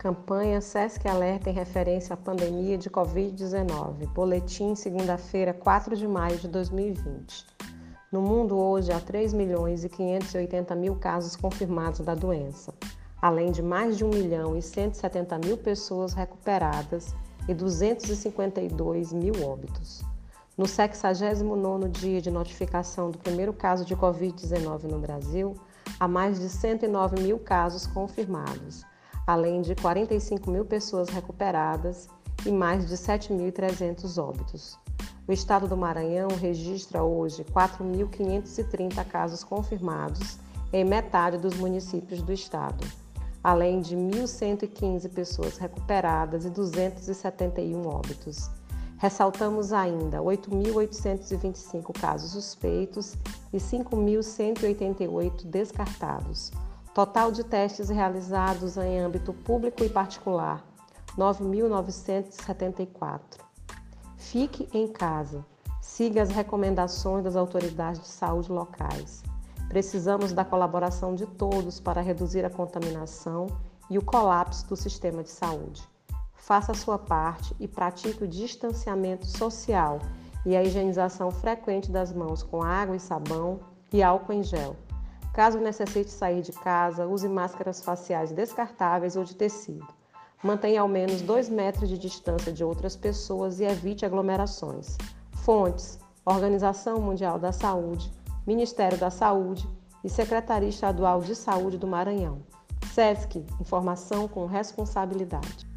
Campanha SESC Alerta em referência à pandemia de Covid-19. Boletim, segunda-feira, 4 de maio de 2020. No mundo hoje há 3 milhões e 580 mil casos confirmados da doença, além de mais de 1 milhão e 170 mil pessoas recuperadas e 252 mil óbitos. No 69º dia de notificação do primeiro caso de Covid-19 no Brasil, há mais de 109 mil casos confirmados além de 45 mil pessoas recuperadas e mais de 7.300 óbitos. O estado do Maranhão registra hoje 4.530 casos confirmados em metade dos municípios do estado, além de 1.115 pessoas recuperadas e 271 óbitos. Ressaltamos ainda 8.825 casos suspeitos e 5.188 descartados. Total de testes realizados em âmbito público e particular, 9.974. Fique em casa. Siga as recomendações das autoridades de saúde locais. Precisamos da colaboração de todos para reduzir a contaminação e o colapso do sistema de saúde. Faça a sua parte e pratique o distanciamento social e a higienização frequente das mãos com água e sabão e álcool em gel. Caso necessite sair de casa, use máscaras faciais descartáveis ou de tecido. Mantenha ao menos 2 metros de distância de outras pessoas e evite aglomerações. Fontes: Organização Mundial da Saúde, Ministério da Saúde e Secretaria Estadual de Saúde do Maranhão. SESC Informação com responsabilidade.